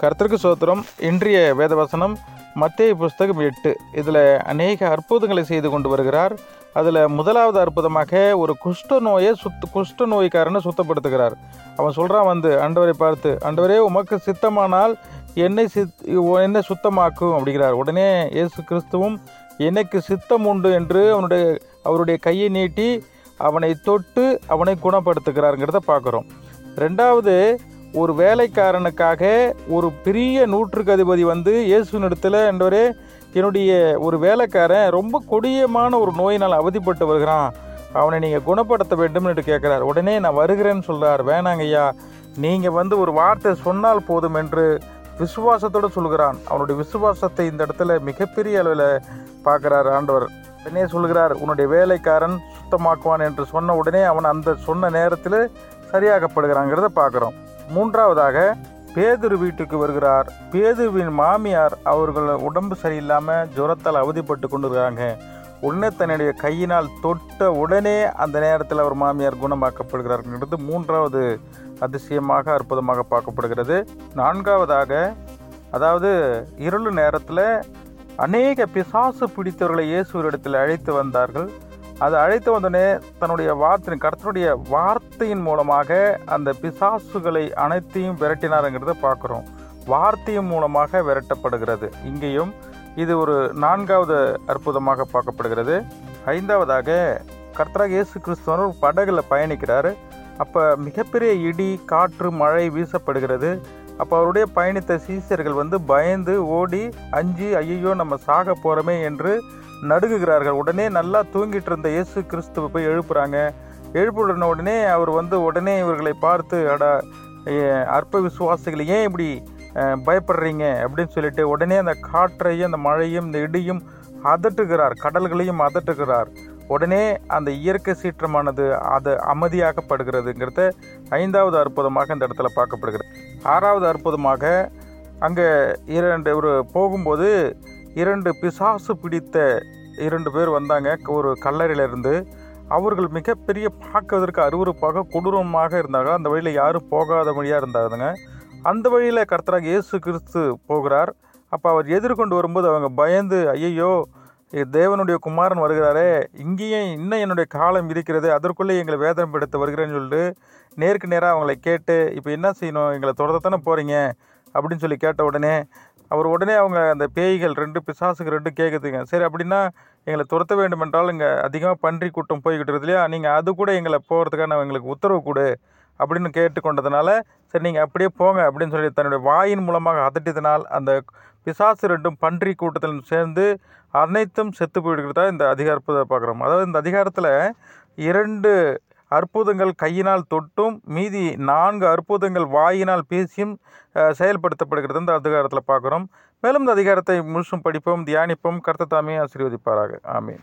கர்த்தருக்கு சோத்திரம் இன்றைய வேதவசனம் மத்திய புஸ்தகம் எட்டு. இதில் அநேக அற்புதங்களை செய்து கொண்டு வருகிறார். அதில் முதலாவது அற்புதமாக ஒரு குஷ்ட நோயை சுத்த குஷ்ட நோய்க்காரனை சுத்தப்படுத்துகிறார். அவன் சொல்கிறான் வந்து அண்டவரை பார்த்து அண்டவரே உமக்கு சித்தமானால் என்னை சித் என்னை சுத்தமாக்கும் அப்படிங்கிறார். உடனே இயேசு கிறிஸ்துவும் எனக்கு சித்தம் உண்டு என்று அவனுடைய அவருடைய கையை நீட்டி அவனை தொட்டு அவனை குணப்படுத்துகிறாருங்கிறத பார்க்குறோம். ரெண்டாவது ஒரு வேலைக்காரனுக்காக ஒரு பெரிய நூற்றுக்கு அதிபதி வந்து இயேசுனிடத்தில் என்றவரே என்னுடைய ஒரு வேலைக்காரன் ரொம்ப கொடியமான ஒரு நோயினால் அவதிப்பட்டு வருகிறான். அவனை நீங்கள் குணப்படுத்த வேண்டும் என்று கேட்குறார். உடனே நான் வருகிறேன்னு சொல்கிறார் வேணாங்க ஐயா நீங்கள் வந்து ஒரு வார்த்தை சொன்னால் போதும் என்று விசுவாசத்தோடு சொல்கிறான். அவனுடைய விசுவாசத்தை இந்த இடத்துல மிகப்பெரிய அளவில் பார்க்குறார் ஆண்டவர். உடனே சொல்கிறார் உன்னுடைய வேலைக்காரன் சுத்தமாக்குவான் என்று சொன்ன உடனே அவன் அந்த சொன்ன நேரத்தில் சரியாகப்படுகிறாங்கிறத பார்க்குறோம். மூன்றாவதாக பேதுரு வீட்டுக்கு வருகிறார். பேதுருவின் மாமியார் அவர்கள் உடம்பு சரியில்லாமல் ஜுரத்தால் அவதிப்பட்டு கொண்டு உடனே தன்னுடைய கையினால் தொட்ட உடனே அந்த நேரத்தில் அவர் மாமியார் குணமாக்கப்படுகிறார்ங்கிறது மூன்றாவது அதிசயமாக அற்புதமாக பார்க்கப்படுகிறது. நான்காவதாக அதாவது இருள் நேரத்தில் அநேக பிசாசு பிடித்தவர்களை இயேசுவரிடத்தில் அழைத்து வந்தார்கள். அது அழைத்து வந்தோடனே தன்னுடைய வார்த்தை கர்த்தனுடைய வார்த்தையின் மூலமாக அந்த பிசாசுகளை அனைத்தையும் விரட்டினாருங்கிறத பார்க்குறோம். வார்த்தையின் மூலமாக விரட்டப்படுகிறது. இங்கேயும் இது ஒரு நான்காவது அற்புதமாக பார்க்கப்படுகிறது. ஐந்தாவதாக கர்த்தராக இயேசு கிறிஸ்துவன் படகுல பயணிக்கிறார். அப்போ மிகப்பெரிய இடி காற்று மழை வீசப்படுகிறது. அப்போ அவருடைய பயணித்த சீசர்கள் வந்து பயந்து ஓடி அஞ்சு ஐயோ நம்ம சாக போகிறோமே என்று நடுங்குகிறார்கள். உடனே நல்லா தூங்கிட்டு இருந்த இயேசு கிறிஸ்துவை போய் எழுப்புறாங்க. எழுப்புடன உடனே அவர் வந்து உடனே இவர்களை பார்த்து அடா அற்ப விசுவாசிகள் ஏன் இப்படி பயப்படுறீங்க? அப்படின்னு சொல்லிட்டு உடனே அந்த காற்றையும் அந்த மழையும் இந்த இடியும் அதட்டுகிறார். கடல்களையும் அதட்டுகிறார். உடனே அந்த இயற்கை சீற்றமானது அது அமைதியாக்கப்படுகிறதுங்கிறத ஐந்தாவது அற்புதமாக இந்த இடத்துல பார்க்கப்படுகிறது. ஆறாவது அற்புதமாக அங்கே இரண்டு ஒரு போகும்போது இரண்டு பிசாசு பிடித்த இரண்டு பேர் வந்தாங்க. ஒரு கல்லறையிலிருந்து அவர்கள் மிகப்பெரிய பார்க்கறதற்கு அறிவுறுப்பாக கொடூரமாக இருந்தாங்க. அந்த வழியில் யாரும் போகாத வழியாக இருந்தாங்க அந்த வழியில் கர்த்தராக இயேசு கிறிஸ்து போகிறார். அப்போ அவர் எதிர்கொண்டு வரும்போது அவங்க பயந்து ஐயையோ தேவனுடைய குமாரன் வருகிறாரே இங்கேயும் இன்னும் என்னுடைய காலம் இருக்கிறது அதற்குள்ளே எங்களை வேதனைப்படுத்த வருகிறேன்னு சொல்லிட்டு நேருக்கு நேராக அவங்களை கேட்டு இப்போ என்ன செய்யணும்? எங்களை தொடர்த்தானே போகிறீங்க அப்படின்னு சொல்லி கேட்ட உடனே அவர் உடனே அவங்க அந்த பேய்கள் ரெண்டு பிசாசுக்கு ரெண்டு கேட்குதுங்க சரி அப்படின்னா எங்களை துரத்த வேண்டுமென்றால் இங்கே அதிகமாக பன்றி கூட்டம் போய்கிட்டு இருக்குது இல்லையா? நீங்கள் அது கூட எங்களை போகிறதுக்கான எங்களுக்கு உத்தரவு கொடு அப்படின்னு கேட்டுக்கொண்டதுனால சரி நீங்கள் அப்படியே போங்க அப்படின்னு சொல்லி தன்னுடைய வாயின் மூலமாக அதட்டியதனால் அந்த பிசாசு ரெண்டும் பன்றி கூட்டத்தில் சேர்ந்து அனைத்தும் செத்து போயிடுகிறதா இந்த அதிகாரத்தை பார்க்குறோம். அதாவது இந்த அதிகாரத்தில் இரண்டு அற்புதங்கள் கையினால் தொட்டும் மீதி நான்கு அற்புதங்கள் வாயினால் பேசியும் செயல்படுத்தப்படுகிறது இந்த அதிகாரத்தில் பார்க்குறோம். மேலும் இந்த அதிகாரத்தை முழுசும் படிப்போம் தியானிப்போம். கர்த்தத்தாமே ஆசீர்வதிப்பாராக. ஆமீன்.